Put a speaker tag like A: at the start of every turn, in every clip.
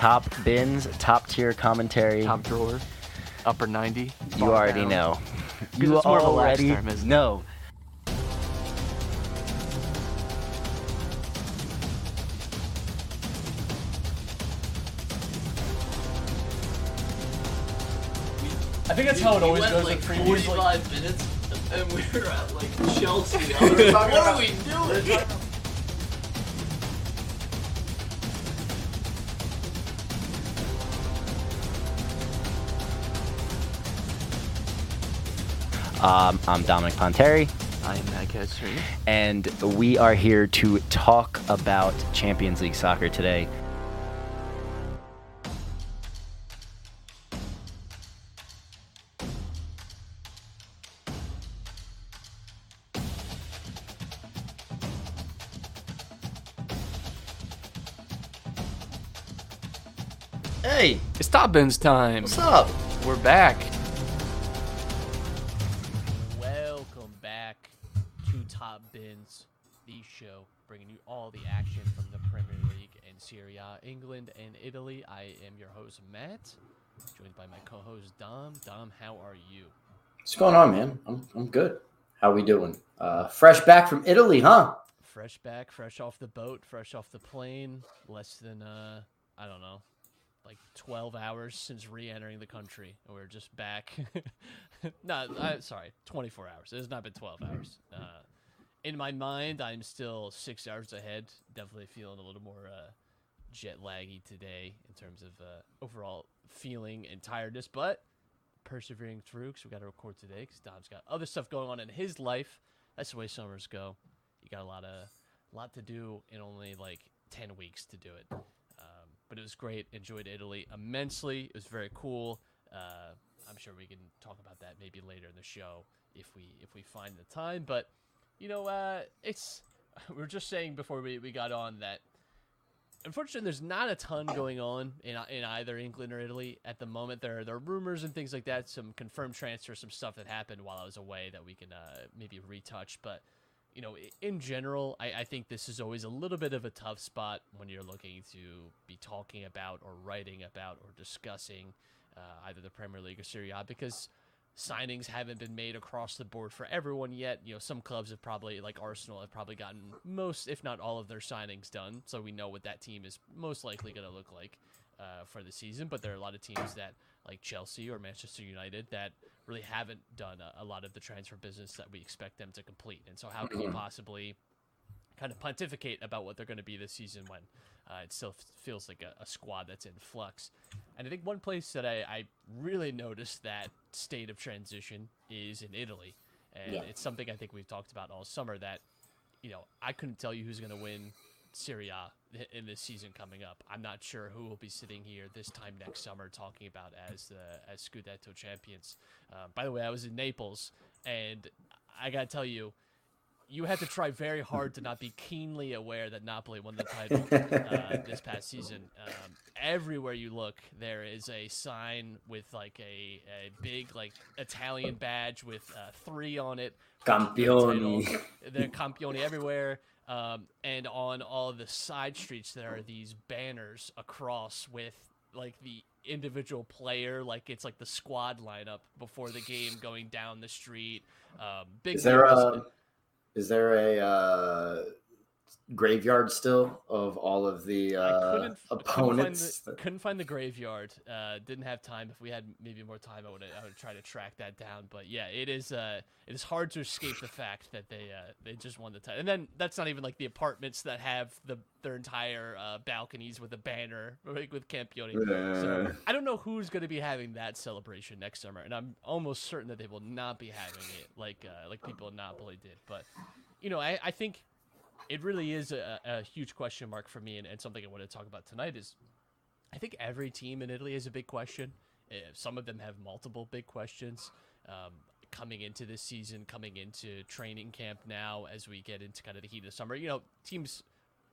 A: top bins, top tier commentary.
B: Top drawer, upper 90.
A: you already
B: down.
A: know.
B: 'Cause
A: You
B: it's more of a
A: already
B: term, isn't it?
A: know.
C: I think that's how it
D: We
C: always
D: went
C: goes
D: like
C: at previews. Like,
D: 45 minutes, and we were at like Chelsea. I was like, what are we doing?
A: Um, I'm Dominic Ponteri,
B: I am Matt Castorina.
A: and we are here to talk about Champions League soccer today.
C: hey,
B: It's Top Bins time.
C: what's up?
B: We're back.
E: Your host Matt, joined by my co-host Dom. Dom, how are you?
C: What's going on, man? I'm I'm good. How we doing? Uh, fresh back from Italy, huh?
E: Fresh back, fresh off the boat, fresh off the plane. Less than uh, I don't know, like 12 hours since re-entering the country, and we're just back. no, uh, sorry, 24 hours. It has not been 12 hours. Uh, in my mind, I'm still six hours ahead. Definitely feeling a little more uh, jet laggy today in terms of uh, overall feeling and tiredness, but persevering through because we got to record today because Dom's got other stuff going on in his life. That's the way summers go. You got a lot of lot to do in only like 10 weeks to do it. Um, but it was great. Enjoyed Italy immensely. It was very cool. Uh, I'm sure we can talk about that maybe later in the show if we if we find the time. But you know, uh, it's we were just saying before we, we got on that unfortunately there's not a ton going on in, in either England or Italy at the moment. There are, there are rumors and things like that, some confirmed transfers, some stuff that happened while I was away that we can uh, maybe retouch. But you know, in general, I, I think this is always a little bit of a tough spot when you're looking to be talking about or writing about or discussing uh, either the Premier League or Serie A because signings haven't been made across the board for everyone yet. You know, some clubs have probably, like Arsenal, have probably gotten most, if not all, of their signings done. So we know what that team is most likely going to look like uh, for the season. But there are a lot of teams that, like Chelsea or Manchester United, that really haven't done a, a lot of the transfer business that we expect them to complete. And so, how can you possibly kind of pontificate about what they're going to be this season when uh, it still f- feels like a, a squad that's in flux. And I think one place that I, I really noticed that state of transition is in Italy. And
C: Yeah.
E: it's something I think we've talked about all summer that, you know, I couldn't tell you who's going to win Serie A i- in this season coming up. I'm not sure who will be sitting here this time next summer talking about as the as Scudetto champions. Uh, by the way, I was in Naples, and I got to tell you, you had to try very hard to not be keenly aware that Napoli won the title uh, this past season. Um, everywhere you look, there is a sign with like a, a big like Italian badge with uh, three on it.
C: Campioni.
E: The Campioni everywhere. Um, and on all the side streets, there are these banners across with like the individual player, like it's like the squad lineup before the game going down the street. Um, big
C: Is there a is there a uh, graveyard still of all of the
E: I
C: uh,
E: couldn't,
C: opponents?
E: Couldn't find, the, couldn't find the graveyard. Uh, didn't have time. If we had maybe more time, I would I would try to track that down. But yeah, it is uh, it is hard to escape the fact that they uh, they just won the title. And then that's not even like the apartments that have the their entire uh, balconies with a banner like with Campioni. So. I don't know who's going to be having that celebration next summer, and I'm almost certain that they will not be having it like uh, like people in Napoli did. But you know, I, I think it really is a, a huge question mark for me, and, and something I want to talk about tonight is I think every team in Italy is a big question. Uh, Some of them have multiple big questions um, coming into this season, coming into training camp now as we get into kind of the heat of the summer. You know, teams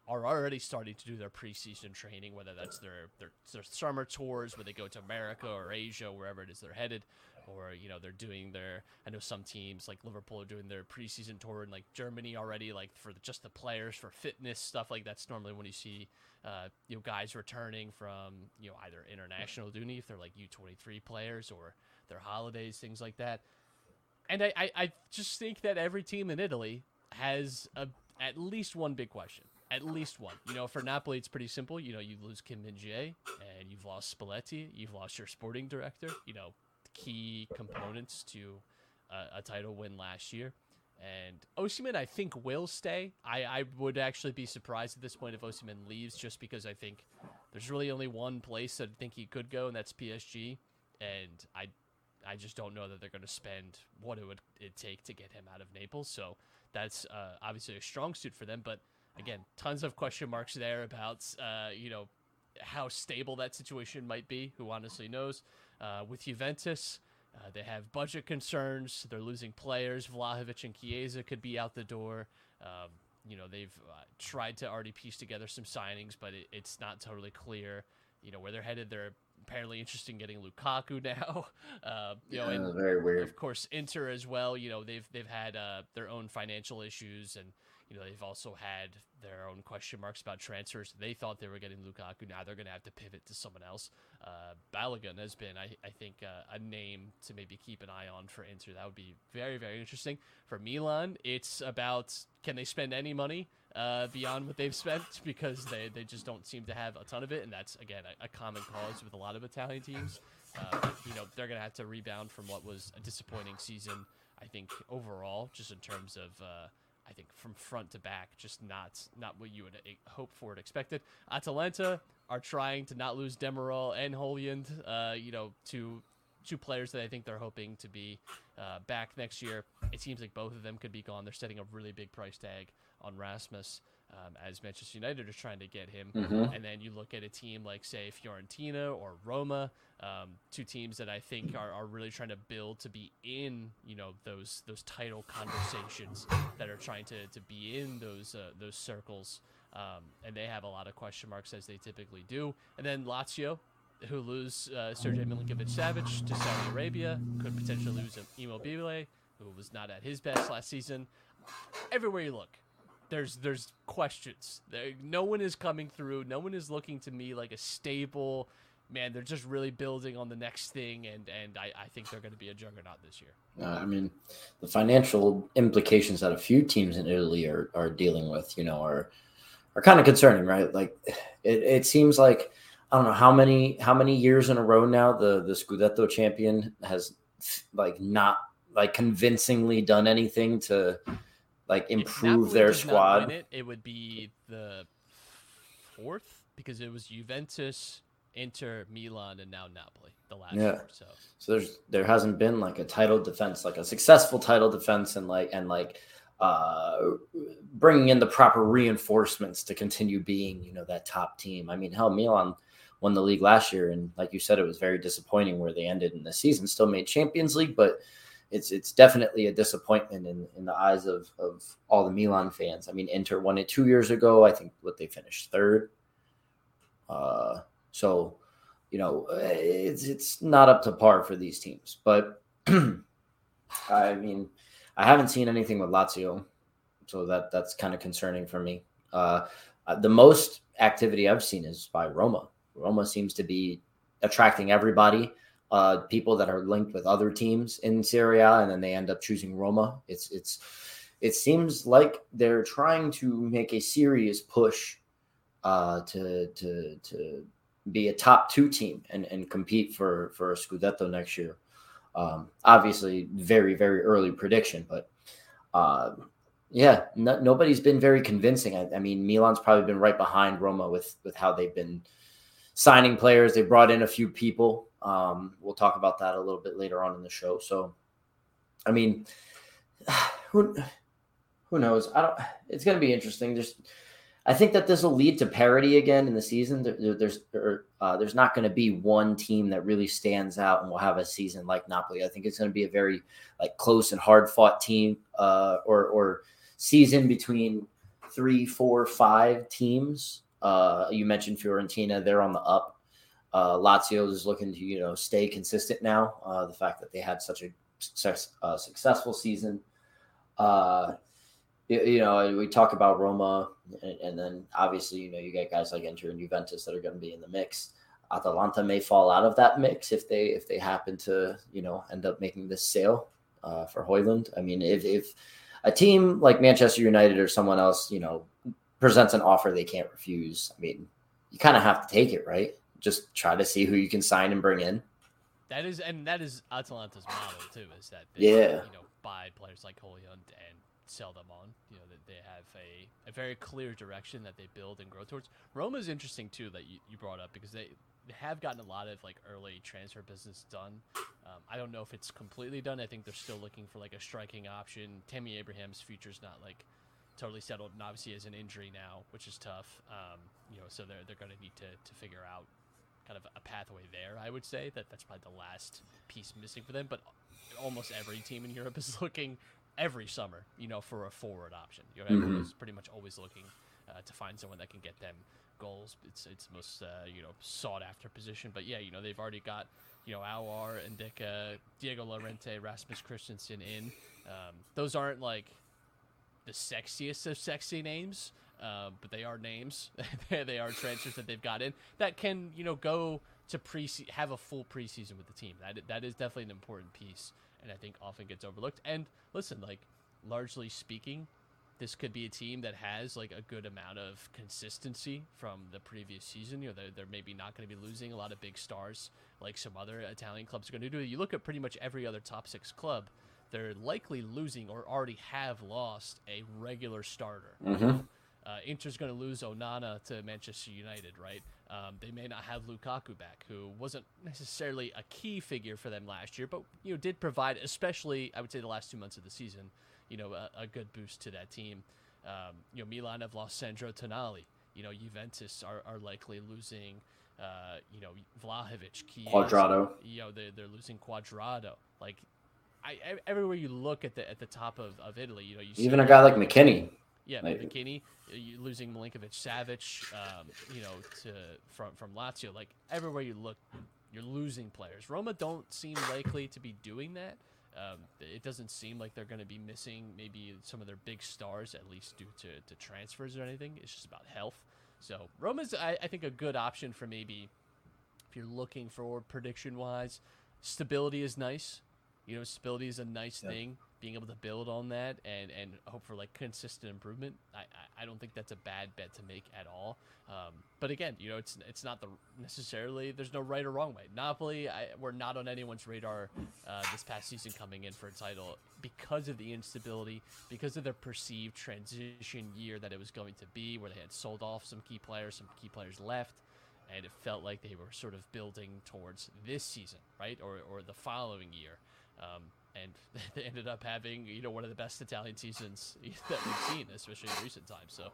E: are already starting to do their preseason training, whether that's their, their their summer tours where they go to America or Asia, wherever it is they're headed, or you know they're doing their. I know some teams like Liverpool are doing their preseason tour in like Germany already, like for the, just the players for fitness stuff like that's normally when you see uh, you know guys returning from you know either international duty if they're like U23 players or their holidays, things like that. And I, I, I just think that every team in Italy has a, at least one big question. At least one. You know, for Napoli, it's pretty simple. You know, you lose Kim Min Jae, and you've lost Spalletti. You've lost your sporting director. You know, key components to a, a title win last year. And Osimhen, I think, will stay. I, I would actually be surprised at this point if Osimhen leaves, just because I think there's really only one place that I think he could go, and that's PSG. And I I just don't know that they're going to spend what it would it take to get him out of Naples. So that's uh, obviously a strong suit for them. But again, tons of question marks there about uh, you know how stable that situation might be. Who honestly knows? Uh, with Juventus, uh, they have budget concerns. They're losing players. Vlahovic and Chiesa could be out the door. Um, you know they've uh, tried to already piece together some signings, but it, it's not totally clear. You know where they're headed. They're apparently interested in getting Lukaku now. Uh, you know, and
C: very weird.
E: Of course, Inter as well. You know, they've they've had uh, their own financial issues, and you know they've also had their own question marks about transfers. They thought they were getting Lukaku. Now they're going to have to pivot to someone else. Uh, Balogun has been, I, I think, uh, a name to maybe keep an eye on for Inter. That would be very, very interesting. For Milan, it's about can they spend any money uh, beyond what they've spent because they, they just don't seem to have a ton of it. And that's, again, a, a common cause with a lot of Italian teams. Uh, you know, they're going to have to rebound from what was a disappointing season, I think, overall, just in terms of. Uh, I think from front to back, just not not what you would uh, hope for and expected. Atalanta are trying to not lose Demiral and Højlund, uh, you know, to two players that I think they're hoping to be uh, back next year. It seems like both of them could be gone. They're setting a really big price tag on Rasmus. Um, as Manchester United are trying to get him,
C: Mhm.
E: and then you look at a team like, say, Fiorentina or Roma, um, two teams that I think are, are really trying to build to be in, you know, those those title conversations that are trying to, to be in those uh, those circles, um, and they have a lot of question marks as they typically do. And then Lazio, who lose uh, Sergej Milinkovic-Savic to Saudi Arabia, could potentially lose Immobile, who was not at his best last season. Everywhere you look, there's there's questions. There, no one is coming through. No one is looking to me like a stable. Man, they're just really building on the next thing, and and I, I think they're going to be a juggernaut this year.
C: Uh, I mean, the financial implications that a few teams in Italy are, are dealing with, you know, are are kind of concerning, right? Like, it, it seems like I don't know how many how many years in a row now the the Scudetto champion has like not like convincingly done anything to like improve their squad.
E: it, it would be the fourth because it was Juventus, Inter, Milan, and now Napoli. The last
C: Yeah.
E: four. So
C: So there's there hasn't been like a title defense, like a successful title defense, and like and like uh bringing in the proper reinforcements to continue being you know that top team. I mean, hell, Milan won the league last year, and like you said, it was very disappointing where they ended in the season. Still made Champions League, but it's it's definitely a disappointment in in the eyes of of all the Milan fans. I mean, Inter won it two years ago. I think what they finished third. Uh, so you know, it's it's not up to par for these teams. But I mean, I haven't seen anything with Lazio, so that that's kind of concerning for me. Uh, uh, the most activity I've seen is by Roma. Roma seems to be attracting everybody, uh, people that are linked with other teams in Serie A, and then they end up choosing Roma. It's it's it seems like they're trying to make a serious push uh, to to to be a top two team and, and compete for for a Scudetto next year. Um, obviously, very very early prediction, but uh, yeah, no, nobody's been very convincing. I, I mean, Milan's probably been right behind Roma with with how they've been signing players. They brought in a few people. Um, we'll talk about that a little bit later on in the show. So, I mean, who who knows? I don't. It's going to be interesting. There's I think that this will lead to parity again in the season. There, there- there's there, uh, there's not going to be one team that really stands out and will have a season like Napoli. I think it's going to be a very like close and hard fought team, uh, or or season between three, four, five teams. Uh, you mentioned Fiorentina; they're on the up. Uh, Lazio is looking to you know stay consistent now. Uh, the fact that they had such a uh, successful season. Uh, you, you know, we talk about Roma, and, and, then obviously you know you get guys like Inter and Juventus that are going to be in the mix. Atalanta may fall out of that mix if they if they happen to you know end up making this sale uh, for Højlund. I mean, if if a team like Manchester United or someone else, you know, presents an offer they can't refuse, I mean, you kind of have to take it, right? Just try to see who you can sign and bring in.
E: That is, and that is Atalanta's model too. Is that
C: they, yeah,
E: you know, buy players like Højlund and sell them on. You know, that they have a, a very clear direction that they build and grow towards. Roma is interesting too that you, you brought up because they have gotten a lot of like early transfer business done. Um, I don't know if it's completely done. I think they're still looking for like a striking option. Tammy Abraham's future's not like totally settled, and obviously has an injury now, which is tough. Um, you know, so they're they're going to need to to figure out kind of a pathway there. I would say that that's probably the last piece missing for them. But almost every team in Europe is looking every summer, you know, for a forward option. You know, everyone's mm-hmm. pretty much always looking uh, to find someone that can get them goals. It's it's most uh, you know sought after position. But yeah, you know they've already got you know Aouar, Ndicka, Diego Llorente, Rasmus Kristensen in. Um, those aren't like the sexiest of sexy names, uh, but they are names. they are transfers that they've got in that can you know go to pre have a full preseason with the team. That that is definitely an important piece, and I think often gets overlooked. And listen, like largely speaking, this could be a team that has like a good amount of consistency from the previous season. You know, they're, they're maybe not going to be losing a lot of big stars like some other Italian clubs are going to do. You look at pretty much every other top six club, they're likely losing or already have lost a regular starter.
C: Mm-hmm.
E: Uh, Inter's going to lose Onana to Manchester United, right? Um, they may not have Lukaku back, who wasn't necessarily a key figure for them last year, but you know did provide, especially I would say the last two months of the season, you know, a, a good boost to that team. Um, you know, Milan have lost Sandro Tonali. You know, Juventus are, are likely losing, uh, you know, Vlahovic,
C: Cuadrado.
E: You know, they're, they're losing Cuadrado. Like, I, everywhere you look at the at the top of, of Italy, you know, you
C: even a guy like McKennie.
E: Yeah, like, McKennie, losing Milinkovic Savic, um, you know, to from from Lazio. Like everywhere you look, you're losing players. Roma don't seem likely to be doing that. Um, it doesn't seem like they're going to be missing maybe some of their big stars, at least due to, to transfers or anything. It's just about health. So Roma's, I, I think, a good option for maybe if you're looking for prediction wise. Stability is nice. You know, stability is a nice yeah. thing being able to build on that and, and hope for like consistent improvement, I, I, don't think that's a bad bet to make at all. Um, but again, you know, it's it's not the necessarily there's no right or wrong way. Napoli, I, we're not on anyone's radar uh, this past season coming in for a title because of the instability, because of the perceived transition year that it was going to be, where they had sold off some key players, some key players left. And it felt like they were sort of building towards this season, right, or, or the following year. Um, and they ended up having you know one of the best Italian seasons that we've seen, especially in recent times. So,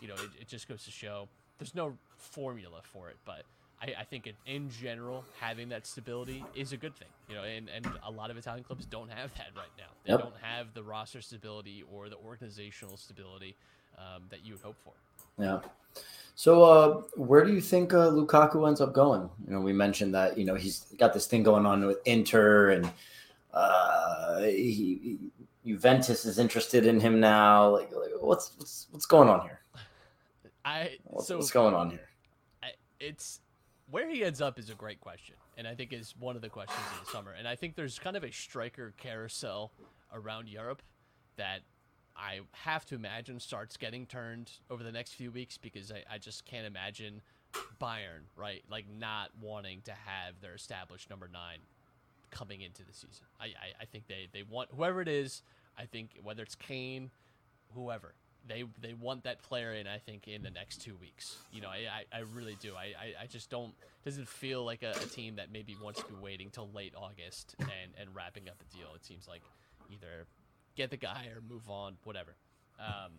E: you know, it, it just goes to show there's no formula for it, but I, I think it, in general having that stability is a good thing. You know, and, and a lot of Italian clubs don't have that right now. They yep. don't have the roster stability or the organizational stability um, that you would hope for.
C: Yeah. So, uh, where do you think uh, Lukaku ends up going? You know, we mentioned that you know he's got this thing going on with Inter and uh, he, he, Juventus is interested in him now. Like, like, what's what's what's going on here?
E: I
C: what's,
E: so
C: what's going on here?
E: I, it's where he ends up is a great question, and I think is one of the questions of the summer. And I think there's kind of a striker carousel around Europe that I have to imagine starts getting turned over the next few weeks because I, I just can't imagine Bayern, right? Like not wanting to have their established number nine coming into the season. I, I, I think they, they want whoever it is. I think whether it's Kane, whoever they they want that player in. I think in the next two weeks. You know, I, I, I really do. I, I, I just don't doesn't feel like a, a, team that maybe wants to be waiting till late August and and wrapping up a deal. It seems like either get the guy or move on, whatever. Um,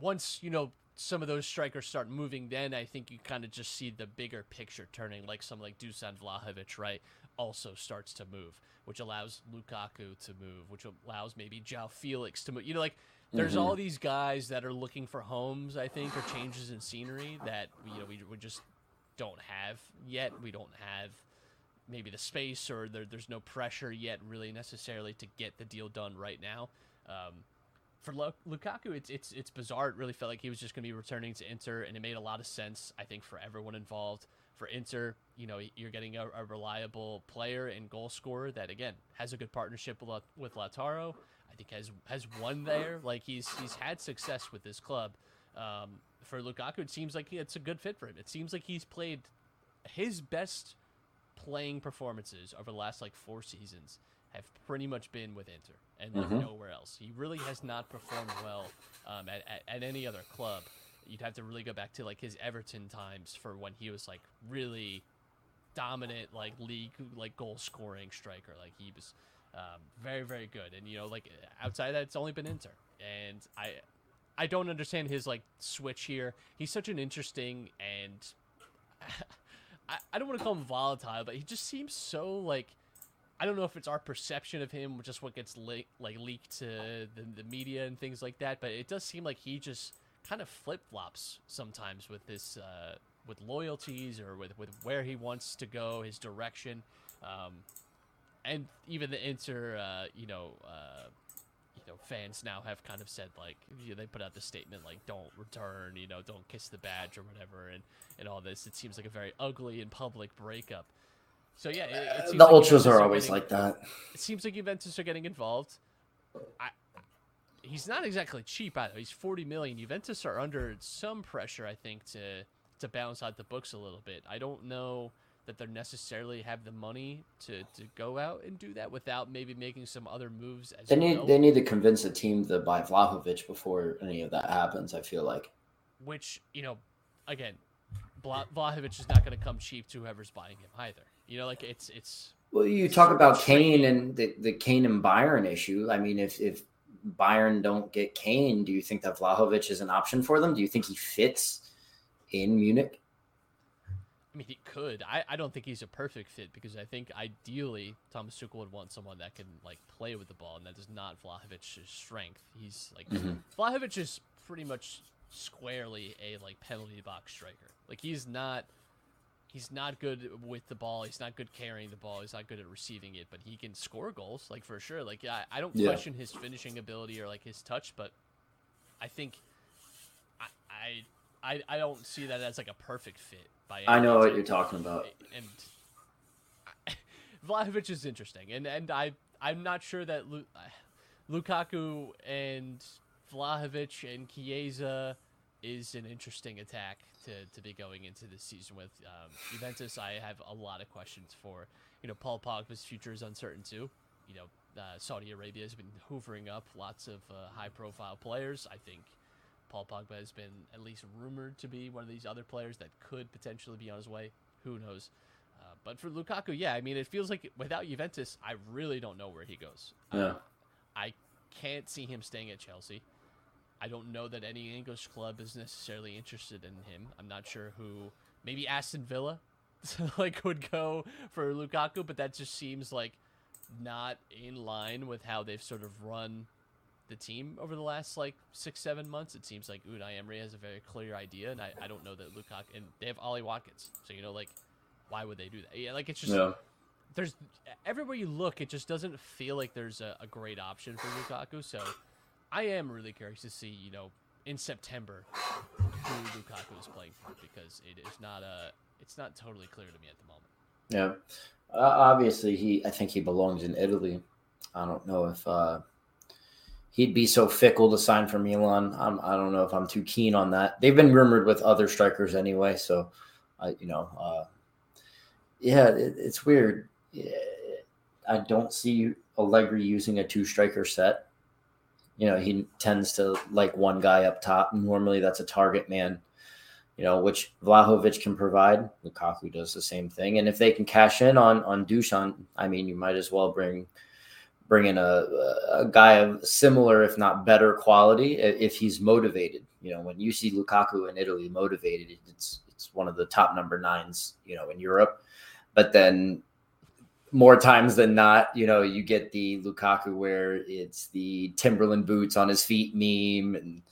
E: once you know some of those strikers start moving, then I think you kind of just see the bigger picture turning, like some like Dusan Vlahovic, right? Also starts to move, which allows Lukaku to move, which allows maybe João Felix to move. You know, like there's mm-hmm. all these guys that are looking for homes, I think, or changes in scenery that you know we, we just don't have yet. We don't have maybe the space or there, there's no pressure yet really necessarily to get the deal done right now. Um, for Lu- Lukaku, it's it's it's bizarre. It really felt like he was just going to be returning to Inter, and it made a lot of sense. I think for everyone involved. For Inter, you know, you're getting a, a reliable player and goal scorer that again has a good partnership with, La- with Lautaro. I think has has won there. Like he's he's had success with this club. Um, for Lukaku, it seems like it's a good fit for him. It seems like he's played his best playing performances over the last like four seasons have pretty much been with Inter and like,
C: Mhm.
E: nowhere else. He really has not performed well um, at, at, at any other club. You'd have to really go back to like his Everton times for when he was like really dominant, like league, like goal scoring striker. Like he was um, very, very good. And you know, like outside that, it's only been Inter. And I, I don't understand his like switch here. He's such an interesting and I, I don't want to call him volatile, but he just seems so like I don't know if it's our perception of him, just what gets le- like leaked to the, the media and things like that. But it does seem like he just kind of flip flops sometimes with this uh, with loyalties or with with where he wants to go, his direction, um, and even the Inter, uh, you know. Uh, you know, fans now have kind of said like you know, they put out the statement like don't return, you know, don't kiss the badge or whatever, and and all this. It seems like a very ugly and public breakup. So yeah, it, it seems
C: the
E: like
C: ultras
E: Juventus
C: are always
E: getting-
C: like that.
E: It seems like Juventus are getting involved. I, he's not exactly cheap either. He's forty million. Juventus are under some pressure, I think, to to balance out the books a little bit. I don't know that they necessarily have the money to, to go out and do that without maybe making some other moves as
C: They need
E: well.
C: they need to convince the team to buy Vlahovic before any of that happens. I feel like.
E: which you know, again, Vlahovic is not going to come cheap to whoever's buying him either. You know, like it's it's
C: Well, you talk about Kane and the, the Kane and Bayern issue. I mean, if if Bayern don't get Kane, do you think that Vlahovic is an option for them? Do you think he fits in Munich?
E: I mean, he could. I, I don't think he's a perfect fit because I think ideally Thomas Tuchel would want someone that can like play with the ball, and that is not Vlahovic's strength. He's like
C: Mhm.
E: Vlahovic is pretty much squarely a like penalty box striker. Like he's not he's not good with the ball. He's not good carrying the ball. He's not good at receiving it, but he can score goals like for sure. Like I, I don't
C: Yeah.
E: question his finishing ability or like his touch, but I think I I I, I don't see that as like a perfect fit by
C: I know what you're talking about.
E: and Vlahovic is interesting, and and I I'm not sure that Lu, uh, Lukaku and Vlahovic and Chiesa is an interesting attack to, to be going into this season with um, Juventus. I have a lot of questions for. You know, Paul Pogba's future is uncertain too. You know, uh, Saudi Arabia has been hoovering up lots of uh, high-profile players. I think Paul Pogba has been at least rumored to be one of these other players that could potentially be on his way. Who knows? Uh, but for Lukaku, yeah, I mean, it feels like without Juventus, I really don't know where he goes. Uh,
C: Yeah.
E: I can't see him staying at Chelsea. I don't know that any English club is necessarily interested in him. I'm not sure who. Maybe Aston Villa, like would go for Lukaku, but that just seems like not in line with how they've sort of run the team over the last like six, seven months. It seems like Unai Emery has a very clear idea, and I, I don't know that Lukaku and they have Ollie Watkins, so you know like why would they do that? Yeah, like it's just
C: Yeah.
E: there's everywhere you look, it just doesn't feel like there's a, a great option for Lukaku. So I am really curious to see, you know, in September who Lukaku is playing for because it is not a it's not totally clear to me at the moment.
C: Yeah. Uh, obviously, he. I think he belongs in Italy. I don't know if uh, he'd be so fickle to sign for Milan. I'm, I don't know if I'm too keen on that. They've been rumored with other strikers anyway, so I, you know, uh, yeah, it, it's weird. I don't see Allegri using a two striker set. You know, he tends to like one guy up top. Normally, that's a target man you know, which Vlahovic can provide. Lukaku does the same thing, and if they can cash in on on Dusan, I mean, you might as well bring bring in a a guy of similar, if not better, quality if he's motivated. You know, when you see Lukaku in Italy motivated, it's it's one of the top number nines, you know, in Europe. But then more times than not, you know, you get the Lukaku where it's the Timberland boots on his feet meme and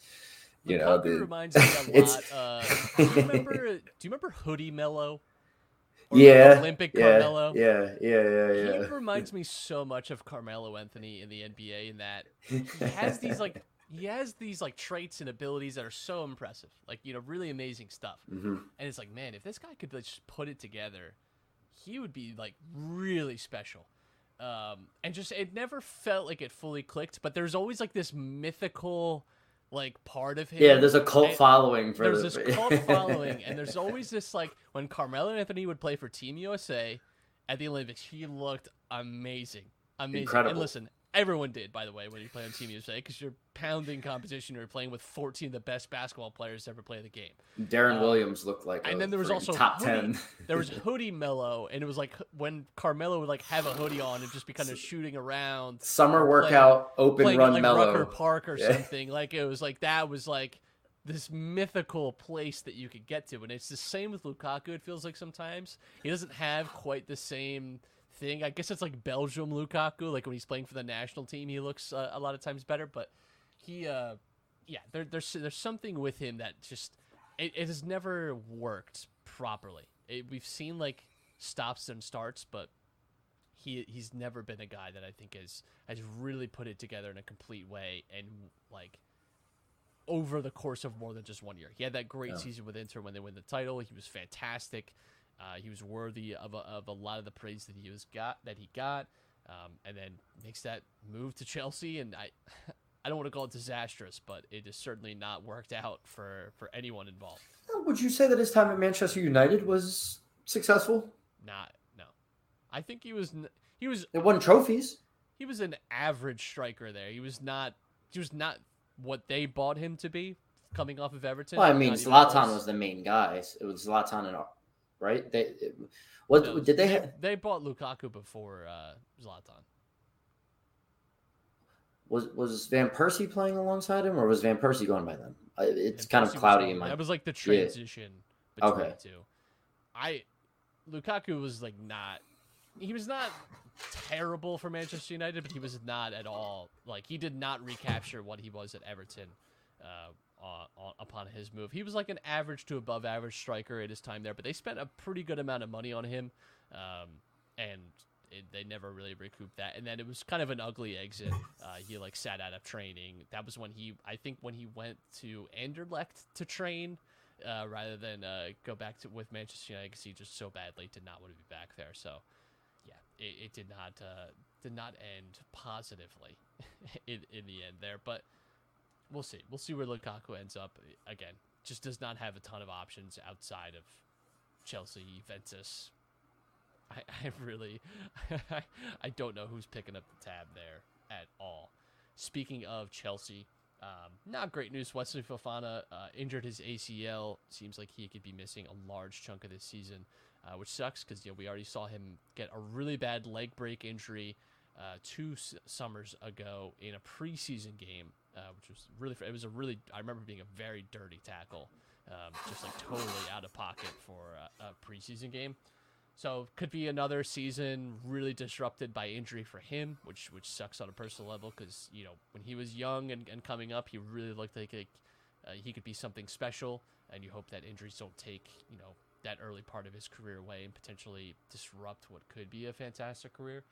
C: you know,
E: Lukaku
C: the,
E: reminds me a lot. Uh, do you remember? do you remember Hoodie Melo? Or
C: yeah,
E: Olympic
C: yeah,
E: Carmelo.
C: yeah, yeah, yeah, yeah.
E: He reminds me so much of Carmelo Anthony in the NBA in that he has these like he has these like traits and abilities that are so impressive, like you know, really amazing stuff.
C: hmm
E: And it's like, man, if this guy could like, just put it together, he would be like really special. Um, and just it never felt like it fully clicked, but there's always like this mythical like part of him.
C: Yeah, there's a cult
E: and
C: following for
E: There's
C: the,
E: this cult following, and there's always this like when Carmelo Anthony would play for Team USA at the Olympics, he looked amazing, amazing.
C: Incredible.
E: And listen, everyone did, by the way, when you play on Team USA, because you're pounding competition. You're playing with 14 of the best basketball players to ever play the game.
C: Deron
E: Um,
C: Williams looked like
E: and
C: a
E: then there was also
C: top
E: Hoodie-
C: ten.
E: There was hoodie Melo, and it was like when Carmelo would like have a hoodie on and just be kind of shooting around,
C: Summer
E: playing-
C: workout, open
E: playing
C: run
E: like
C: Melo.
E: Rucker Park or
C: Yeah.
E: something. Like it was like that was like this mythical place that you could get to, and it's the same with Lukaku. It feels like sometimes he doesn't have quite the same thing. I guess it's like Belgium Lukaku. Like when he's playing for the national team, he looks uh, a lot of times better. But he, uh, yeah, there, there's there's something with him that just it, it has never worked properly. It, we've seen like stops and starts, but he he's never been a guy that I think has has really put it together in a complete way and like over the course of more than just one year. He had that great
C: Yeah.
E: season with Inter when they win the title. He was fantastic. Uh, he was worthy of a, of a lot of the praise that he was got that he got, um, and then makes that move to Chelsea. And I, I don't want to call it disastrous, but it has certainly not worked out for for anyone involved.
C: Would you say that his time at Manchester United was successful?
E: Not no, I think he was he was
C: It won trophies.
E: he was an average striker there. He was not he was not what they bought him to be coming off of Everton.
C: Well, I mean,
E: Not
C: Zlatan
E: close.
C: was the main guy. It was Zlatan and right. They what
E: No,
C: did they have?
E: They bought Lukaku before uh, Zlatan.
C: Was was Van Persie playing alongside him, or was Van Persie going by then? It's
E: And
C: kind
E: Persie
C: of cloudy in my.
E: That was like the transition between
C: Okay.
E: the two. I Lukaku was like not. He was not terrible for Manchester United, but he was not at all like he did not recapture what he was at Everton. Uh, on, upon his move, he was like an average to above average striker at his time there, but they spent a pretty good amount of money on him, um, and it, they never really recouped that. And then it was kind of an ugly exit. Uh, he like sat out of training. That was when he, I think, when he went to Anderlecht to train, uh, rather than uh, go back to with Manchester United because he just so badly did not want to be back there. So, yeah, it, it did not uh, did not end positively in in the end there. But we'll see. We'll see where Lukaku ends up. Again, just does not have a ton of options outside of Chelsea, Juventus. I, I really, I don't know who's picking up the tab there at all. Speaking of Chelsea, um, not great news. Wesley Fofana uh, injured his ACL. Seems like he could be missing a large chunk of this season, uh, which sucks because you know, we already saw him get a really bad leg break injury uh, two s- summers ago in a preseason game, uh, which was really it was a really I remember being a very dirty tackle, um, just like totally out of pocket for a, a preseason game. So could be another season really disrupted by injury for him, which which sucks on a personal level because you know when he was young and, and coming up, he really looked like a, uh, he could be something special, and you hope that injuries don't take you know that early part of his career away and potentially disrupt what could be a fantastic career.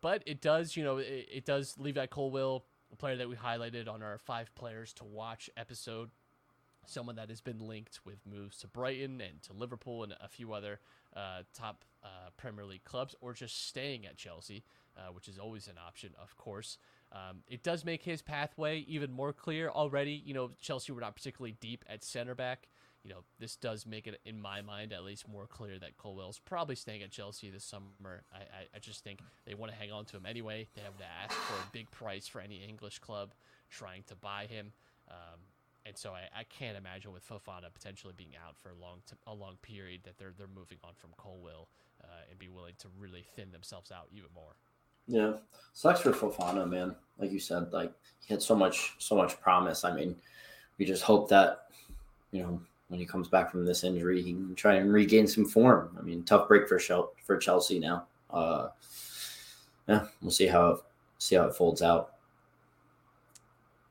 E: But it does, you know, it, it does leave that Colwill, a player that we highlighted on our five players to watch episode, someone that has been linked with moves to Brighton and to Liverpool and a few other uh, top uh, Premier League clubs, or just staying at Chelsea, uh, which is always an option, of course. Um, it does make his pathway even more clear already. You know, Chelsea were not particularly deep at center back. You know, this does make it, in my mind, at least more clear that Colwill's probably staying at Chelsea this summer. I, I, I just think they want to hang on to him anyway. They have to ask for a big price for any English club trying to buy him. Um, and so I, I can't imagine with Fofana potentially being out for a long t- a long period that they're they're moving on from Colwill uh, and be willing to really thin themselves out even more.
C: Yeah, sucks for Fofana, man. Like you said, like he had so much, so much promise. I mean, we just hope that you know when he comes back from this injury, he can try and regain some form. I mean, tough break for Shel- for Chelsea now. Uh, yeah, we'll see how it, see how it folds out.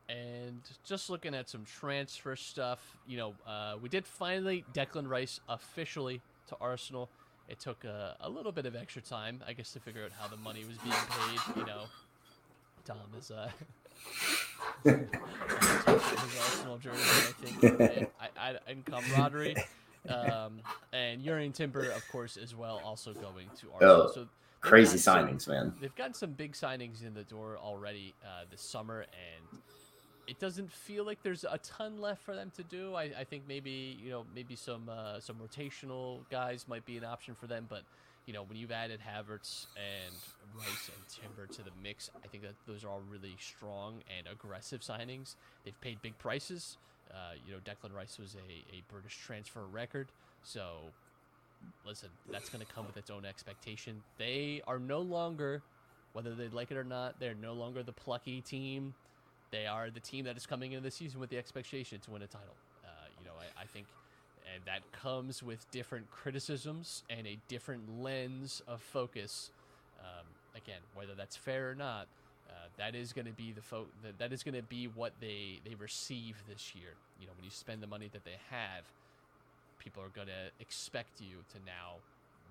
E: And just looking at some transfer stuff, you know, uh, we did finally Declan Rice officially to Arsenal. It took a, a little bit of extra time, I guess, to figure out how the money was being paid. You know, Tom is uh, his Arsenal jersey, I think, and, I, I, and camaraderie. Um, and Jurrien Timber, of course, as well, also going to Arsenal.
C: Oh,
E: so
C: Crazy
E: got some-
C: signings, man.
E: They've gotten some big signings in the door already uh, this summer, and it doesn't feel like there's a ton left for them to do. I, I think maybe you know maybe some uh, some rotational guys might be an option for them, but you know when you've added Havertz and Rice and Timber to the mix, I think that those are all really strong and aggressive signings. They've paid big prices. Uh, you know Declan Rice was a, a British transfer record, so listen, that's going to come with its own expectation. They are no longer, whether they like it or not, they're no longer the plucky team. They are the team that is coming into the season with the expectation to win a title. Uh, you know, I, I think, and that comes with different criticisms and a different lens of focus. Um, again, whether that's fair or not, uh, that is going to be the fo- that, that is going to be what they they receive this year. You know, when you spend the money that they have, people are going to expect you to now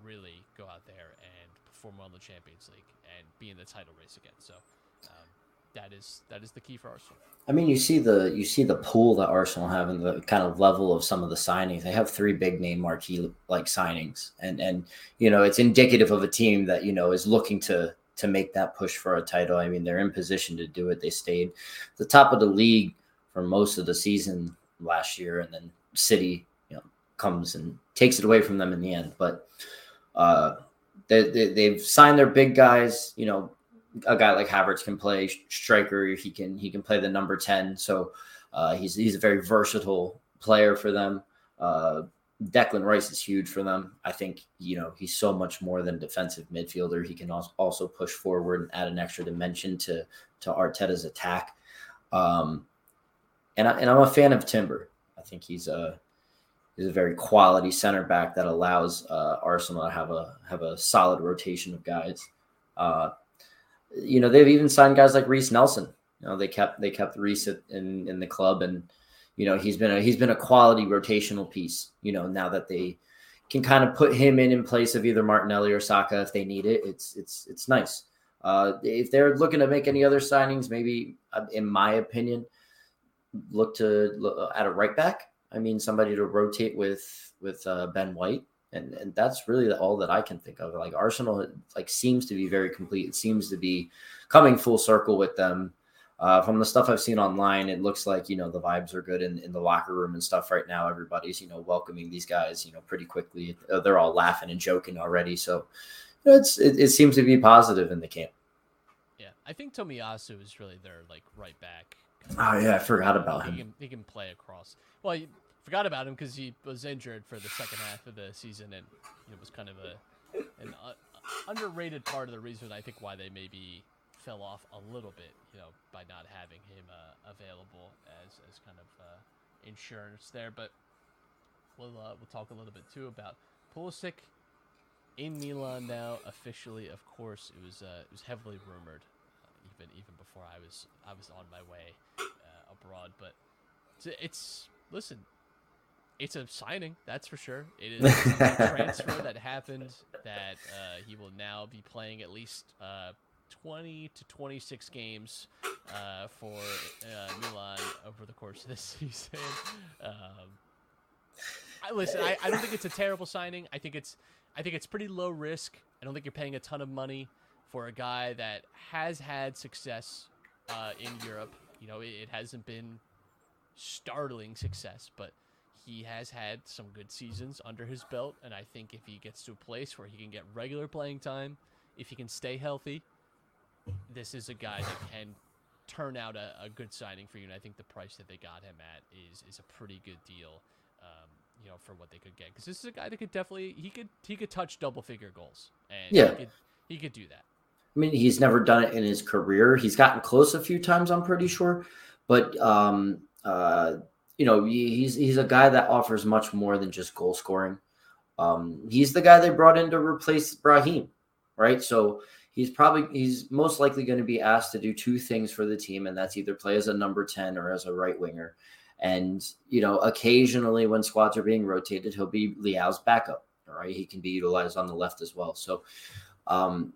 E: really go out there and perform well in the Champions League and be in the title race again. So um, that is that is the key for Arsenal.
C: I mean, you see the you see the pool that Arsenal have and the kind of level of some of the signings. They have three big name marquee like signings, and and you know it's indicative of a team that you know is looking to to make that push for a title. I mean, they're in position to do it. They stayed the top of the league for most of the season last year, and then City, you know, comes and takes it away from them in the end. But uh, they, they they've signed their big guys. You know, a guy like Havertz can play striker. He can he can play the number ten. So uh, he's he's a very versatile player for them. Uh, Declan Rice is huge for them. I think you know he's so much more than defensive midfielder. He can also push forward and add an extra dimension to to Arteta's attack. Um, and I, and I'm a fan of Timber. I think he's a he's a very quality center back that allows uh, Arsenal to have a have a solid rotation of guys. Uh, you know they've even signed guys like Reiss Nelson. You know they kept they kept Reiss in in the club, and you know he's been a he's been a quality rotational piece. You know now that they can kind of put him in in place of either Martinelli or Saka if they need it. It's it's it's nice. Uh, if they're looking to make any other signings, maybe uh, in my opinion, look to look at a right back. I mean somebody to rotate with with uh, Ben White and and that's really all that I can think of. Like Arsenal, like seems to be very complete. It seems to be coming full circle with them. Uh, from the stuff I've seen online, it looks like you know the vibes are good in, in the locker room and stuff right now. Everybody's you know welcoming these guys you know pretty quickly. Uh, They're all laughing and joking already, so you know, it's it, it seems to be positive in the camp.
E: Yeah, I think Tomiyasu is really their like right back.
C: Oh yeah, I forgot about
E: He
C: him.
E: can he can play across. Well, you forgot about him because he was injured for the second half of the season, and it was kind of a an uh, underrated part of the reason I think why they maybe fell off a little bit, you know, by not having him uh, available as as kind of uh, insurance there. But we'll uh, we'll talk a little bit too about Pulisic in Milan now officially. Of course, it was uh, it was heavily rumored uh, even even before I was I was on my way abroad. But it's listen, it's a signing that's for sure. It is a transfer that happened that uh, he will now be playing at least uh, 20 to 26 games uh, for uh, Milan over the course of this season. Um, I listen. I, I don't think it's a terrible signing. I think it's I think it's pretty low risk. I don't think you're paying a ton of money for a guy that has had success uh, in Europe. You know, it, it hasn't been startling success, but he has had some good seasons under his belt. And I think if he gets to a place where he can get regular playing time, if he can stay healthy, this is a guy that can turn out a, a good signing for you. And I think the price that they got him at is is a pretty good deal. Um, you know, for what they could get, because this is a guy that could definitely he could he could touch double figure goals, and
C: Yeah.
E: he could he could do that.
C: I mean, he's never done it in his career. He's gotten close a few times, I'm pretty sure. But um, uh, you know, he's he's a guy that offers much more than just goal scoring. Um, he's the guy they brought in to replace Brahim, right? So he's probably he's most likely going to be asked to do two things for the team, and that's either play as a number ten or as a right winger. And you know, occasionally when squads are being rotated, he'll be Leão's backup. All right, he can be utilized on the left as well. So, um,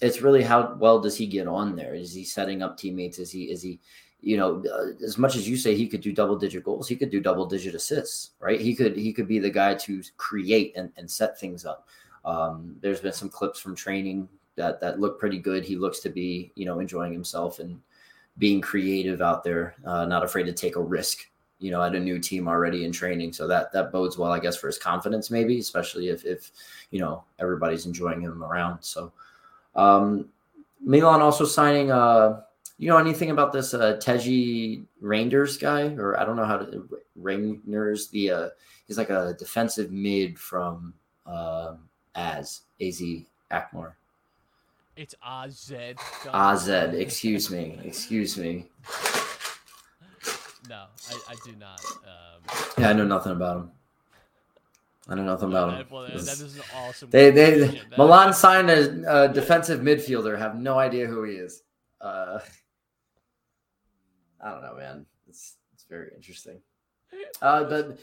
C: it's really how well does he get on there? Is he setting up teammates? Is he is he you know, uh, as much as you say he could do double digit goals, he could do double digit assists, right? He could he could be the guy to create and, and set things up. Um, there's been some clips from training that that look pretty good. He looks to be, you know, enjoying himself and being creative out there, uh, not afraid to take a risk, you know, at a new team already in training. So that that bodes well, I guess, for his confidence, maybe, especially if if you know everybody's enjoying him around. So um Milan also signing uh you know anything about this uh Teji Reijnders guy, or I don't know how to Reijnders the uh he's like a defensive mid from uh, Az Az Alkmaar.
E: It's AZ.
C: AZ, excuse me, excuse me.
E: No, I, I do not. Um,
C: Yeah, I know nothing about him. I know nothing about him.
E: that, well, that
C: This-
E: an awesome.
C: They they. Milan signed a, a defensive midfielder. Have no idea who he is. Uh, I don't know, man. It's it's very interesting. Uh, but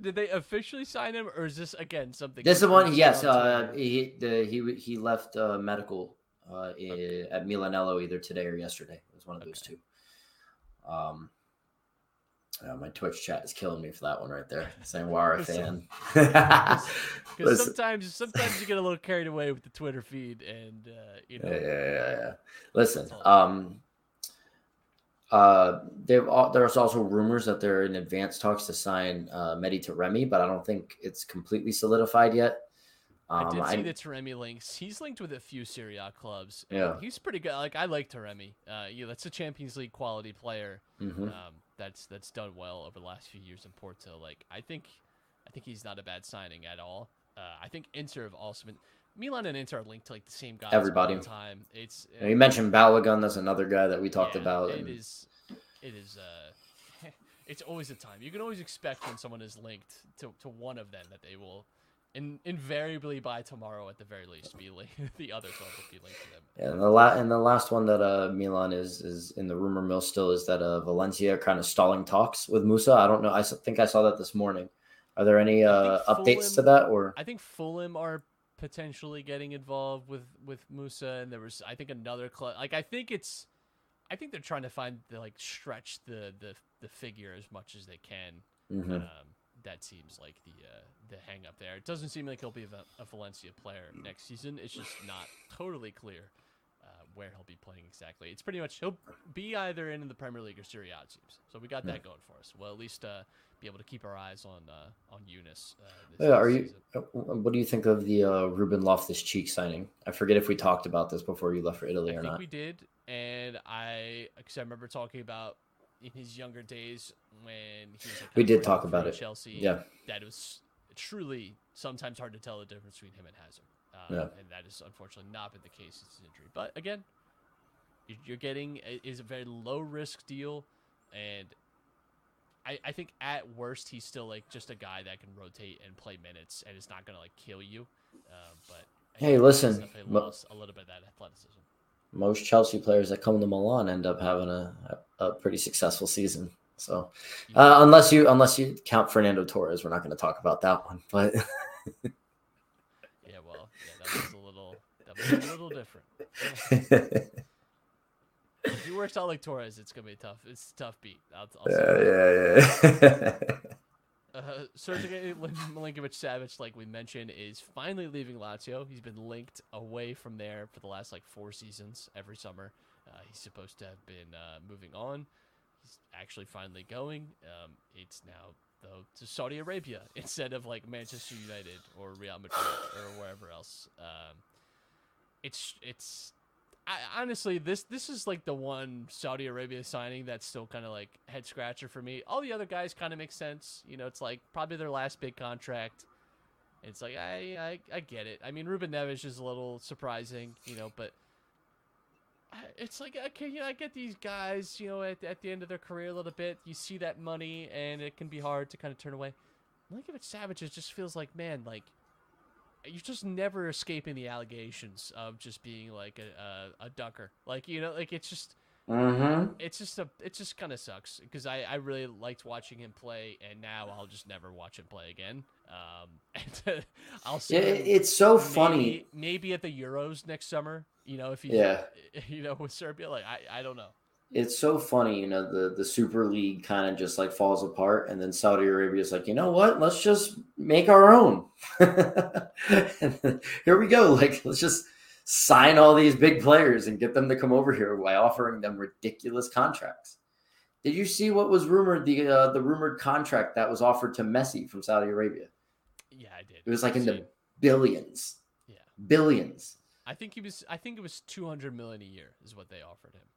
E: Did they officially sign him, or is this again something?
C: this is the one. Yes, uh, he the, he he left uh, medical uh, i- at Milanello either today or yesterday. It was one of those two. Um, uh, my Twitch chat is killing me for that one right there. Saying Wara fan.
E: Because sometimes, sometimes you get a little carried away with the Twitter feed, and uh, you know,
C: Yeah, yeah, yeah, yeah. Listen,
E: all.
C: um, uh, they've there's also rumors that they're in advanced talks to sign uh, Taremi, but I don't think it's completely solidified yet.
E: I
C: Um,
E: did see
C: I-
E: the Taremi links. He's linked with a few Serie A clubs.
C: Yeah.
E: he's pretty good. Like I like Taremi. Uh, yeah, that's a Champions League quality player.
C: mhm.
E: Um, that's that's done well over the last few years in Porto. Like I think, I think he's not a bad signing at all. Uh, I think Inter have also been. Milan and Inter are linked to like the same guys
C: Everybody.
E: all the time. It's
C: You, you mentioned Balogun. That's another guy that we talked
E: yeah,
C: about.
E: It
C: and-
E: is. It is. Uh, it's always a time. You can always expect when someone is linked to, to one of them that they will, in, invariably by tomorrow at the very least, be linked. the other club will be linked to them.
C: Yeah, and the la- and the last one that uh Milan is is in the rumor mill still is that uh Valencia kind of stalling talks with Musah. I don't know. I think I saw that this morning. Are there any uh
E: think
C: updates to that or
E: I think Fulham are potentially getting involved with with Musah, and there was I think another club. Like I think it's, I think they're trying to find the like stretch the the the figure as much as they can.
C: Mhm.
E: Um, that seems like the uh, the hang up there. It doesn't seem like he'll be a, a Valencia player next season. It's just not totally clear uh, where he'll be playing exactly. It's pretty much he'll be either in the Premier League or Serie A it seems. So we got that going for us. We'll at least uh, be able to keep our eyes on uh, on Yunus. Uh, this
C: Yeah, are
E: this
C: you? uh, What do you think of the uh, Ruben Loftus Cheek signing? I forget if we talked about this before you left for Italy
E: I
C: or
E: think
C: not.
E: we did, and I because I remember talking about in his younger days when he was like,
C: We did talk about it.
E: Chelsea.
C: Yeah.
E: that it was truly sometimes hard to tell the difference between him and Hazard. Um,
C: Yeah.
E: and that is unfortunately not been the case since his injury. But again, you- you're getting is a very low risk deal, and I, I think at worst he's still like just a guy that can rotate and play minutes and it's not gonna like kill you. Um, but I
C: Hey, listen, mo-
E: a little bit of that athleticism.
C: Most Chelsea players that come to Milan end up having a, a, a pretty successful season. So uh, unless you unless you count Fernando Torres, we're not going to talk about that one. But
E: Yeah, well, yeah, that was a little that was a little different. If he works out like Torres, it's gonna be tough. It's a tough beat. I'll, I'll say
C: yeah, yeah, yeah.
E: Uh, Sergei Milinkovic Savic, like we mentioned, is finally leaving Lazio. He's been linked away from there for the last like four seasons. Every summer, uh, he's supposed to have been uh, moving on. He's actually finally going. Um, it's now though to Saudi Arabia instead of like Manchester United or Real Madrid or wherever else. Um, it's it's I, honestly, this this is like the one Saudi Arabia signing that's still kind of like head scratcher for me. All the other guys kind of make sense. You know, it's like probably their last big contract. It's like I, I I get it. I mean, Ruben Neves is a little surprising, you know, but it's like okay, you know, I get these guys, you know, at, at the end of their career a little bit. You see that money, and it can be hard to kind of turn away. Milinkovic Savic just feels like man, like you're just never escaping the allegations of just being like a a, a ducker. Like you know, like it's just
C: Mm-hmm.
E: it's just a it just kind of sucks because I I really liked watching him play, and now I'll just never watch him play again. Um, and I'll see.
C: It- it's so funny.
E: maybe, maybe at the Euros next summer. You know, if he
C: Yeah.
E: you know with Serbia, like I I don't know.
C: It's so funny, you know, the the Super League kind of just like falls apart, and then Saudi Arabia is like, you know what? Let's just make our own. Here we go. Like, let's just sign all these big players and get them to come over here by offering them ridiculous contracts. Did you see what was rumored the uh, the rumored contract that was offered to Messi from Saudi Arabia?
E: Yeah, I did.
C: It was like in the billions,
E: yeah.
C: billions.
E: I think he was. I think it was two hundred million a year is what they offered him.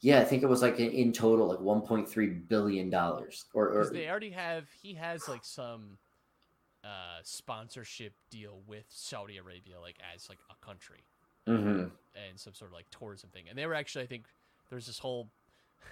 C: Yeah, I think it was like in, total like 1.3 billion dollars, or, or
E: they already have. He has like some uh sponsorship deal with Saudi Arabia, like as like a country.
C: Mhm.
E: and some sort of like tourism thing. And they were actually, I think, there's this whole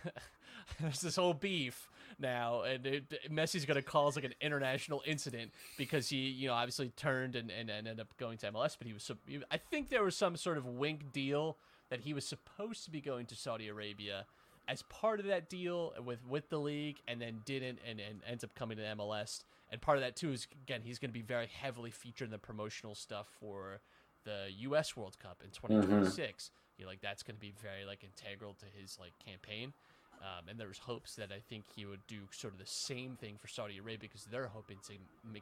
E: there's this whole beef now, and it, Messi's gonna cause like an international incident because he, you know, obviously turned and, and, and ended up going to MLS. But he was, I think there was some sort of wink deal that he was supposed to be going to Saudi Arabia as part of that deal with with the league, and then didn't, and, and ends up coming to MLS. And part of that too is again he's going to be very heavily featured in the promotional stuff for the U.S. World Cup in 2026. You know, like that's going to be very like integral to his like campaign. Um, and there's hopes that I think he would do sort of the same thing for Saudi Arabia because they're hoping to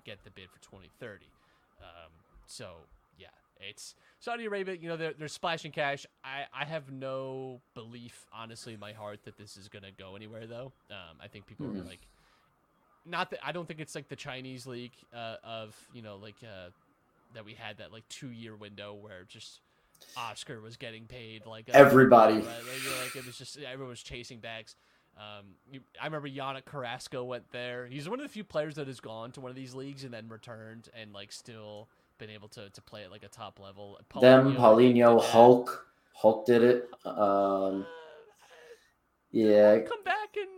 E: get the bid for 2030. Um, so it's Saudi Arabia. You know, they're, they're splashing cash. I, I have no belief, honestly, in my heart that this is going to go anywhere. Though um, I think people are
C: Mhm.
E: like, not that I don't think it's like the Chinese league uh, of you know like uh, that we had that like two year window where just Oscar was getting paid like
C: Everybody.
E: right? Like, you know, like, it was just everyone was chasing bags. Um, you, I remember Yannick Carrasco went there. He's one of the few players that has gone to one of these leagues and then returned and like still been able to, to play at like a top level.
C: Them,
E: Paulinho,
C: Paulinho. Hulk. Hulk did it. Um, yeah,
E: come back and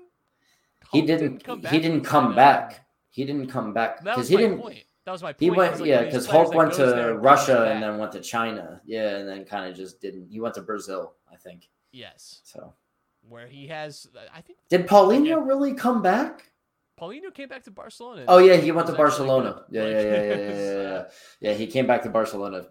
C: he
E: Hulk
C: didn't.
E: come
C: he didn't come back. He didn't come back because he didn't.
E: point. That was my point.
C: He went,
E: like
C: yeah,
E: one of these
C: because Hulk went to Russia
E: back.
C: and then went to China. Yeah, and then kind of just didn't. He went to Brazil, I think.
E: yes,
C: So
E: where he has. I think
C: did Paulinho
E: Yeah.
C: really come back?
E: Paulinho came back to Barcelona.
C: Oh yeah, he went to Barcelona. Yeah, yeah, yeah, yeah, yeah, yeah, he came back to Barcelona.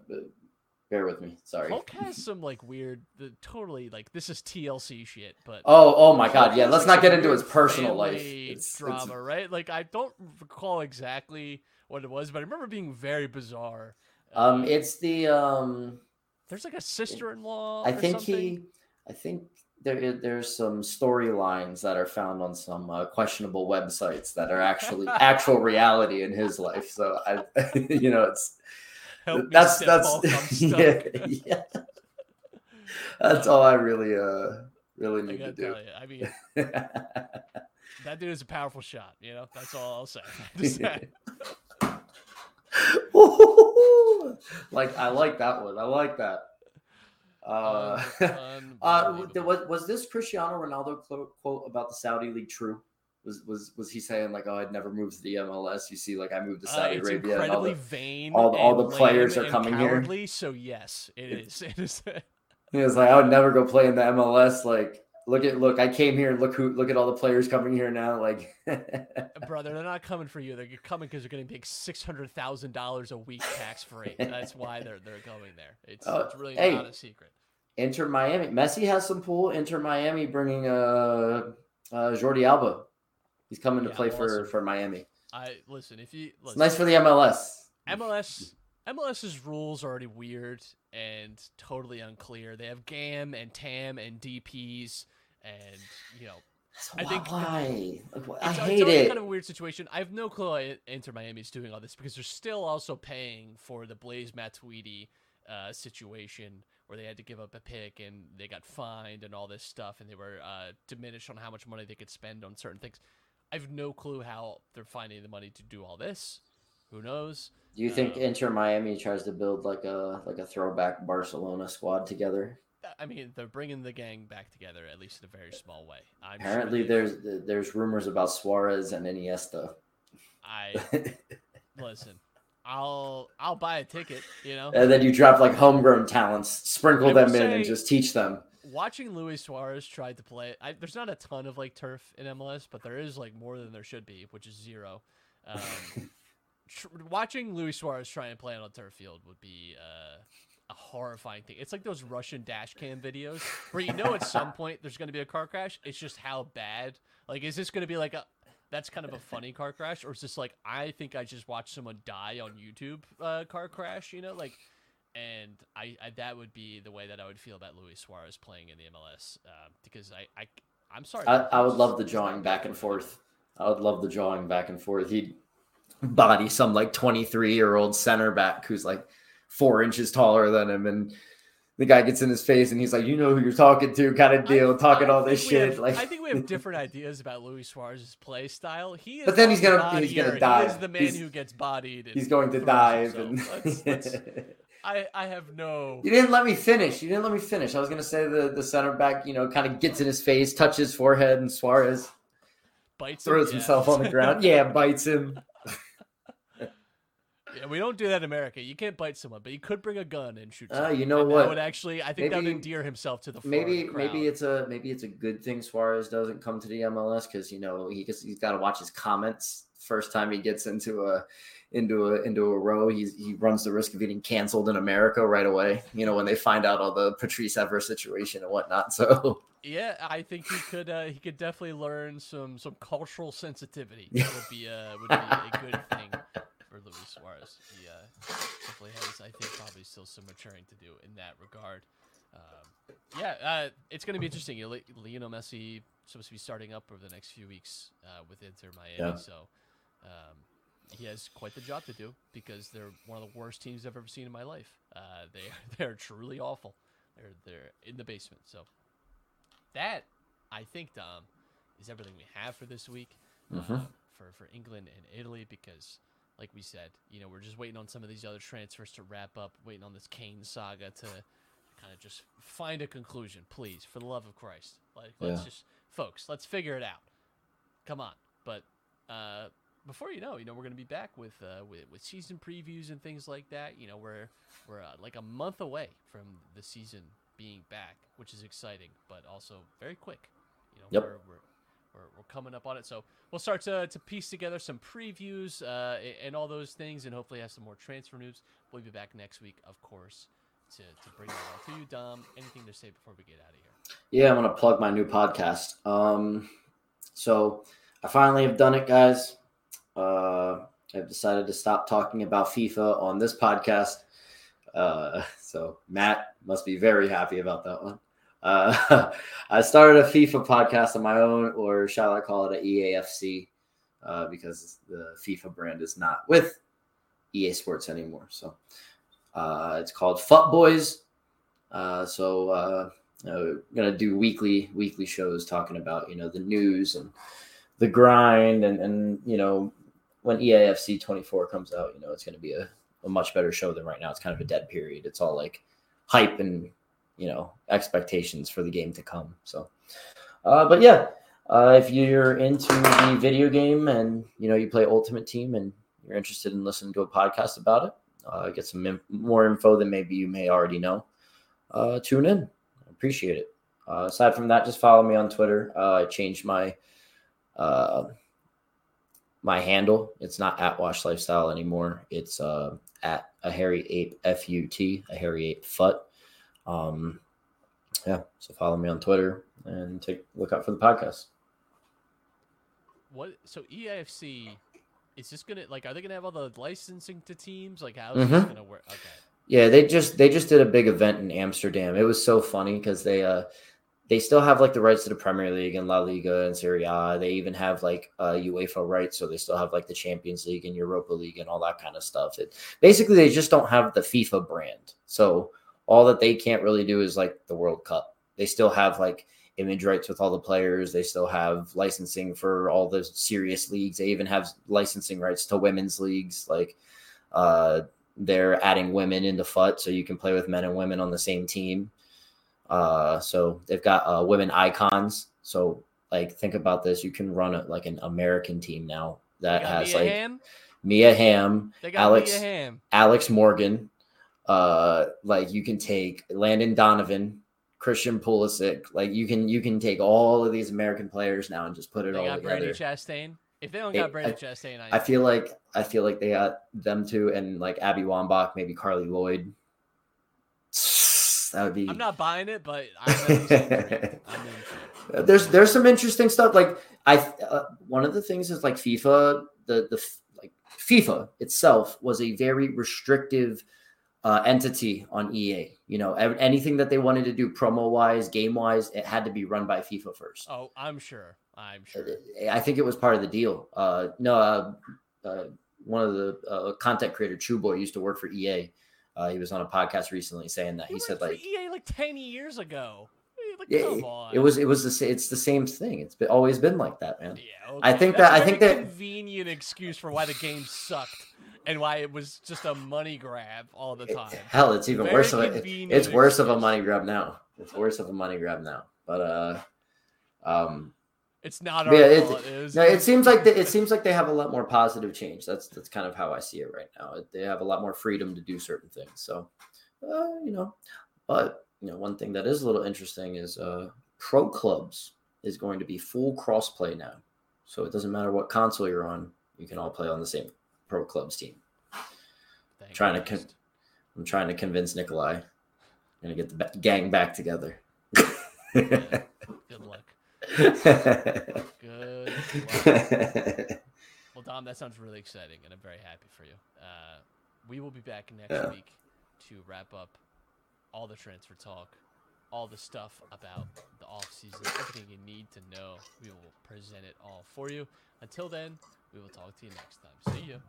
C: Bear with me. Sorry.
E: Hulk has some like weird, the, totally like this is TLC shit, but
C: Oh, oh my God! Yeah, let's not get into his personal life. It's, it's-
E: drama, right? Like I don't recall exactly what it was, but I remember being very bizarre.
C: um,
E: Uh,
C: it's the um.
E: there's like a sister-in-law.
C: I think
E: something.
C: he, I think there there's some storylines that are found on some uh, questionable websites that are actually actual reality in his life. So I, you know, it's
E: Help
C: that's that's
E: Hulk, I'm stuck.
C: yeah, yeah. That's all I really uh really need to do.
E: you, I mean, that dude is a powerful shot. You know, that's all I'll say.
C: Like I like that one. I like that. Uh, uh, was was this Cristiano Ronaldo quote, about the Saudi league true? Was was was he saying like, "Oh, I'd never move to the MLS"? You see, like I moved to
E: Uh,
C: Saudi
E: it's
C: Arabia. And all the,
E: vain.
C: all all the players are coming here.
E: So yes, it is. It is.
C: he was like, "I would never go play in the MLS." Like, look at look, I came here. And look who look at all the players coming here now. Like,
E: Brother, they're not coming for you. They're coming because they're going to make six hundred thousand dollars a week tax free. That's why they're they're going there. It's
C: Oh,
E: it's really
C: hey.
E: not a secret.
C: Inter Miami. Messi has some pool. Inter Miami bringing uh, uh Jordi Alba. He's coming to
E: Yeah,
C: play for
E: awesome.
C: for Miami.
E: I listen. If you listen,
C: nice for the MLS.
E: MLS MLS's rules are already weird and totally unclear. They have GAM and TAM and DPs, and you know
C: So
E: I
C: why-
E: think-
C: why? Like, I
E: it's,
C: hate
E: it's
C: it.
E: kind of a weird situation. I have no clue why Inter Miami's doing all this because they're still also paying for the Blaise Matuidi uh, situation where they had to give up a pick and they got fined and all this stuff and they were uh, diminished on how much money they could spend on certain things. I have no clue how they're finding the money to do all this. Who knows?
C: Do you think
E: Um,
C: Inter Miami tries to build like a like a throwback Barcelona squad together?
E: I mean, they're bringing the gang back together at least in a very small way. I'm
C: Apparently,
E: they-
C: there's there's rumors about Suarez and Iniesta.
E: I listen. I'll I'll buy a ticket. You know,
C: And then you drop like homegrown talents, sprinkle them in, and just teach them.
E: watching Luis Suarez try to play. I, there's not a ton of like turf in MLS, but there is like more than there should be, which is zero. Um, tr- watching Luis Suarez try and play on a turf field would be uh, a horrifying thing. It's like those Russian dash cam videos where you know at some point there's going to be a car crash. It's just how bad. Like, is this going to be like a that's kind of a funny car crash, or is this like I think I just watched someone die on YouTube uh, car crash? You know, like, and I, I that would be the way that I would feel about Luis Suarez playing in the MLS uh, because I I I'm sorry.
C: I, I would love the
E: good
C: back and forth. I would love the drawing back and forth. He'd body some like 23 year old center back who's like four inches taller than him. And the guy gets in his face and he's like, You know who you're talking to, kind of deal,
E: I-
C: talking
E: I
C: all this shit.
E: have-
C: like,
E: I think we have different ideas about Luis Suarez's play style. He is
C: But then he's gonna- he's gonna
E: bodier. He
C: dive.
E: is the man
C: He's-
E: who gets bodied. and
C: he's going to dive. And
E: Let's- let's- I I have no.
C: you didn't let me finish. You didn't let me finish. I was going to say the, the center back, you know, kind of gets in his face, touches forehead, and Suarez
E: bites him,
C: throws
E: yeah.
C: himself on the ground. Yeah, bites him.
E: Yeah, we don't do that in America. You can't bite someone, but you could bring a gun and shoot.
C: Uh, you know what?
E: That would actually, I think that would endear himself to the
C: maybe
E: the
C: maybe it's a maybe it's a good thing Suarez doesn't come to the MLS because you know he gets, he's got to watch his comments first time he gets into a into a into a row he's he runs the risk of getting canceled in America right away you know when they find out all the Patrice Evra's situation and whatnot so
E: Yeah, I think he could. Uh, he could definitely learn some some cultural sensitivity. That would be a would be a good thing Luis Suarez. He uh, definitely has, I think, probably still some maturing to do in that regard. Um, yeah, uh, it's going to be interesting. Lionel Messi supposed to be starting up over the next few weeks uh, with Inter Miami,
C: Yeah.
E: so um, he has quite the job to do because they're one of the worst teams I've ever seen in my life. Uh, they they're truly awful. They're they're in the basement. So that I think Dom is everything we have for this week
C: Mhm.
E: um, for for England and Italy because. Like we said, you know, we're just waiting on some of these other transfers to wrap up, waiting on this Kane saga to kind of just find a conclusion, please, for the love of Christ. Like, let's
C: Yeah.
E: just, folks, let's figure it out. Come on. But uh, before you know, you know, we're gonna be back with uh, with, with season previews and things like that. You know, we're we're uh, like a month away from the season being back, which is exciting, but also very quick. You know,
C: Yep.
E: we're, we're we're, we're coming up on it, so we'll start to, to piece together some previews uh, and all those things, and hopefully have some more transfer news. We'll be back next week, of course, to, to bring that all to you, Dom. Anything to say before we get out of here?
C: yeah I'm gonna plug my new podcast um so I finally have done it guys uh I've decided to stop talking about FIFA on this podcast Uh, so Matt must be very happy about that one. Uh, I started a FIFA podcast on my own, or shall I call it a EAFC, uh, because the FIFA brand is not with EA Sports anymore. So uh, it's called Fut Boys. Uh, so uh, uh, gonna do weekly weekly shows talking about you know the news and the grind and and you know when EAFC 24 comes out, you know it's gonna be a a much better show than right now. It's kind of a dead period. It's all like hype and you know expectations for the game to come. So, uh, but yeah, uh, if you're into the video game and you know you play Ultimate Team and you're interested in listening to a podcast about it, uh, get some more info than maybe you may already know. Uh, tune in. Appreciate it. Uh, aside from that, just follow me on Twitter. Uh, I changed my my handle. It's not at Washed Lifestyle anymore. It's at a hairy ape f u t a hairy ape fut. Um, yeah, so follow me on Twitter and take look out for the podcast.
E: What? So E EAFC is this gonna like? Are they gonna have all the licensing to teams? Like, how's this
C: Mhm.
E: gonna work? Okay.
C: Yeah, they just they just did a big event in Amsterdam. It was so funny because they uh they still have like the rights to the Premier League and La Liga and Serie A. They even have like uh, UEFA rights, so they still have like the Champions League and Europa League and all that kind of stuff. It basically they just don't have the FIFA brand. So all that they can't really do is like the World Cup. They still have like image rights with all the players. They still have licensing for all the serious leagues. They even have licensing rights to women's leagues. Like uh, they're adding women into FUT, so you can play with men and women on the same team. Uh, so they've got uh, women icons. So like think about this: you can run it like an American team now that has
E: Mia
C: like
E: Hamm?
C: Mia Hamm, Alex
E: Mia Hamm.
C: Alex Morgan. Uh, like you can take Landon Donovan, Christian Pulisic. Like you can you can take all of these American players now and just put it
E: They
C: all
E: got Brandi
C: together.
E: Chastain. If they don't
C: Hey,
E: got Brandi
C: I-
E: Chastain, I,
C: I feel like I feel like they got them too, and like Abby Wambach, maybe Carli Lloyd. That would be.
E: I'm not buying it, but I'm at least in for it. I'm in for it.
C: there's there's some interesting stuff. Like I, uh, one of the things is like FIFA, the the like FIFA itself was a very restrictive uh, entity on EA. You know, ev- anything that they wanted to do promo wise, game wise, it had to be run by FIFA first.
E: Oh, I'm sure. I'm sure.
C: I think it was part of the deal. Uh, no, uh, uh, one of the uh, content creator Chew Boy used to work for EA. Uh, he was on a podcast recently saying that he
E: You
C: said like
E: EA like ten years ago. Like,
C: Yeah, it, it was it was the sa- it's the same thing. It's been, always been like that, man.
E: Yeah,
C: I think
E: That's
C: that-
E: a
C: I think that-
E: convenient excuse for why the game sucked and why it was just a money grab all the
C: It-
E: time.
C: hell, it's even
E: Very
C: worse of it.
E: convenient
C: It's worse of a money grab now. It's worse of a money grab now. But uh, um,
E: It's not
C: Yeah, it-.
E: It, was,
C: no, it seems like they, it seems like they have a lot more positive change. That's that's kind of how I see it right now. They have a lot more freedom to do certain things. So, uh, you know, but you know, one thing that is a little interesting is uh, pro clubs is going to be full crossplay now. So it doesn't matter what console you're on, you can all play on the same pro clubs team.
E: Thank
C: trying to
E: Christ.
C: I'm trying to convince Nikolai. I'm Gonna get the ba- gang back together.
E: Good luck. Good luck. Well, Dom, that sounds really exciting, and I'm very happy for you. Uh, we will be back next
C: Yeah.
E: week to wrap up all the transfer talk, all the stuff about the offseason, everything you need to know. We will present it all for you. Until then, we will talk to you next time. See you.